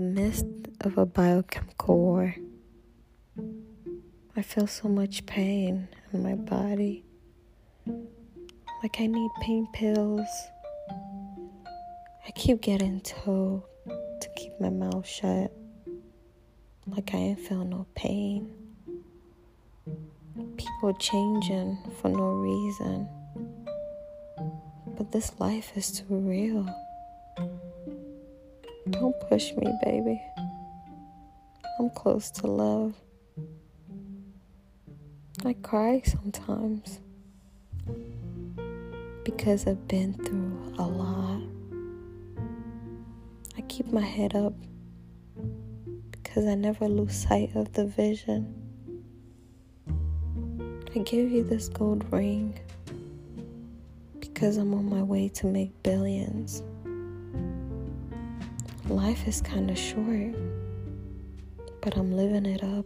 midst of a biochemical war. I feel so much pain in my body. Like I need pain pills. I keep getting told to keep my mouth shut. Like I ain't feel no pain. People changing for no reason. But this life is too real. Don't push me, baby. I'm close to love. I cry sometimes because I've been through a lot. I keep my head up because I never lose sight of the vision. I give you this gold ring because I'm on my way to make billions. Life is kind of short, but I'm living it up.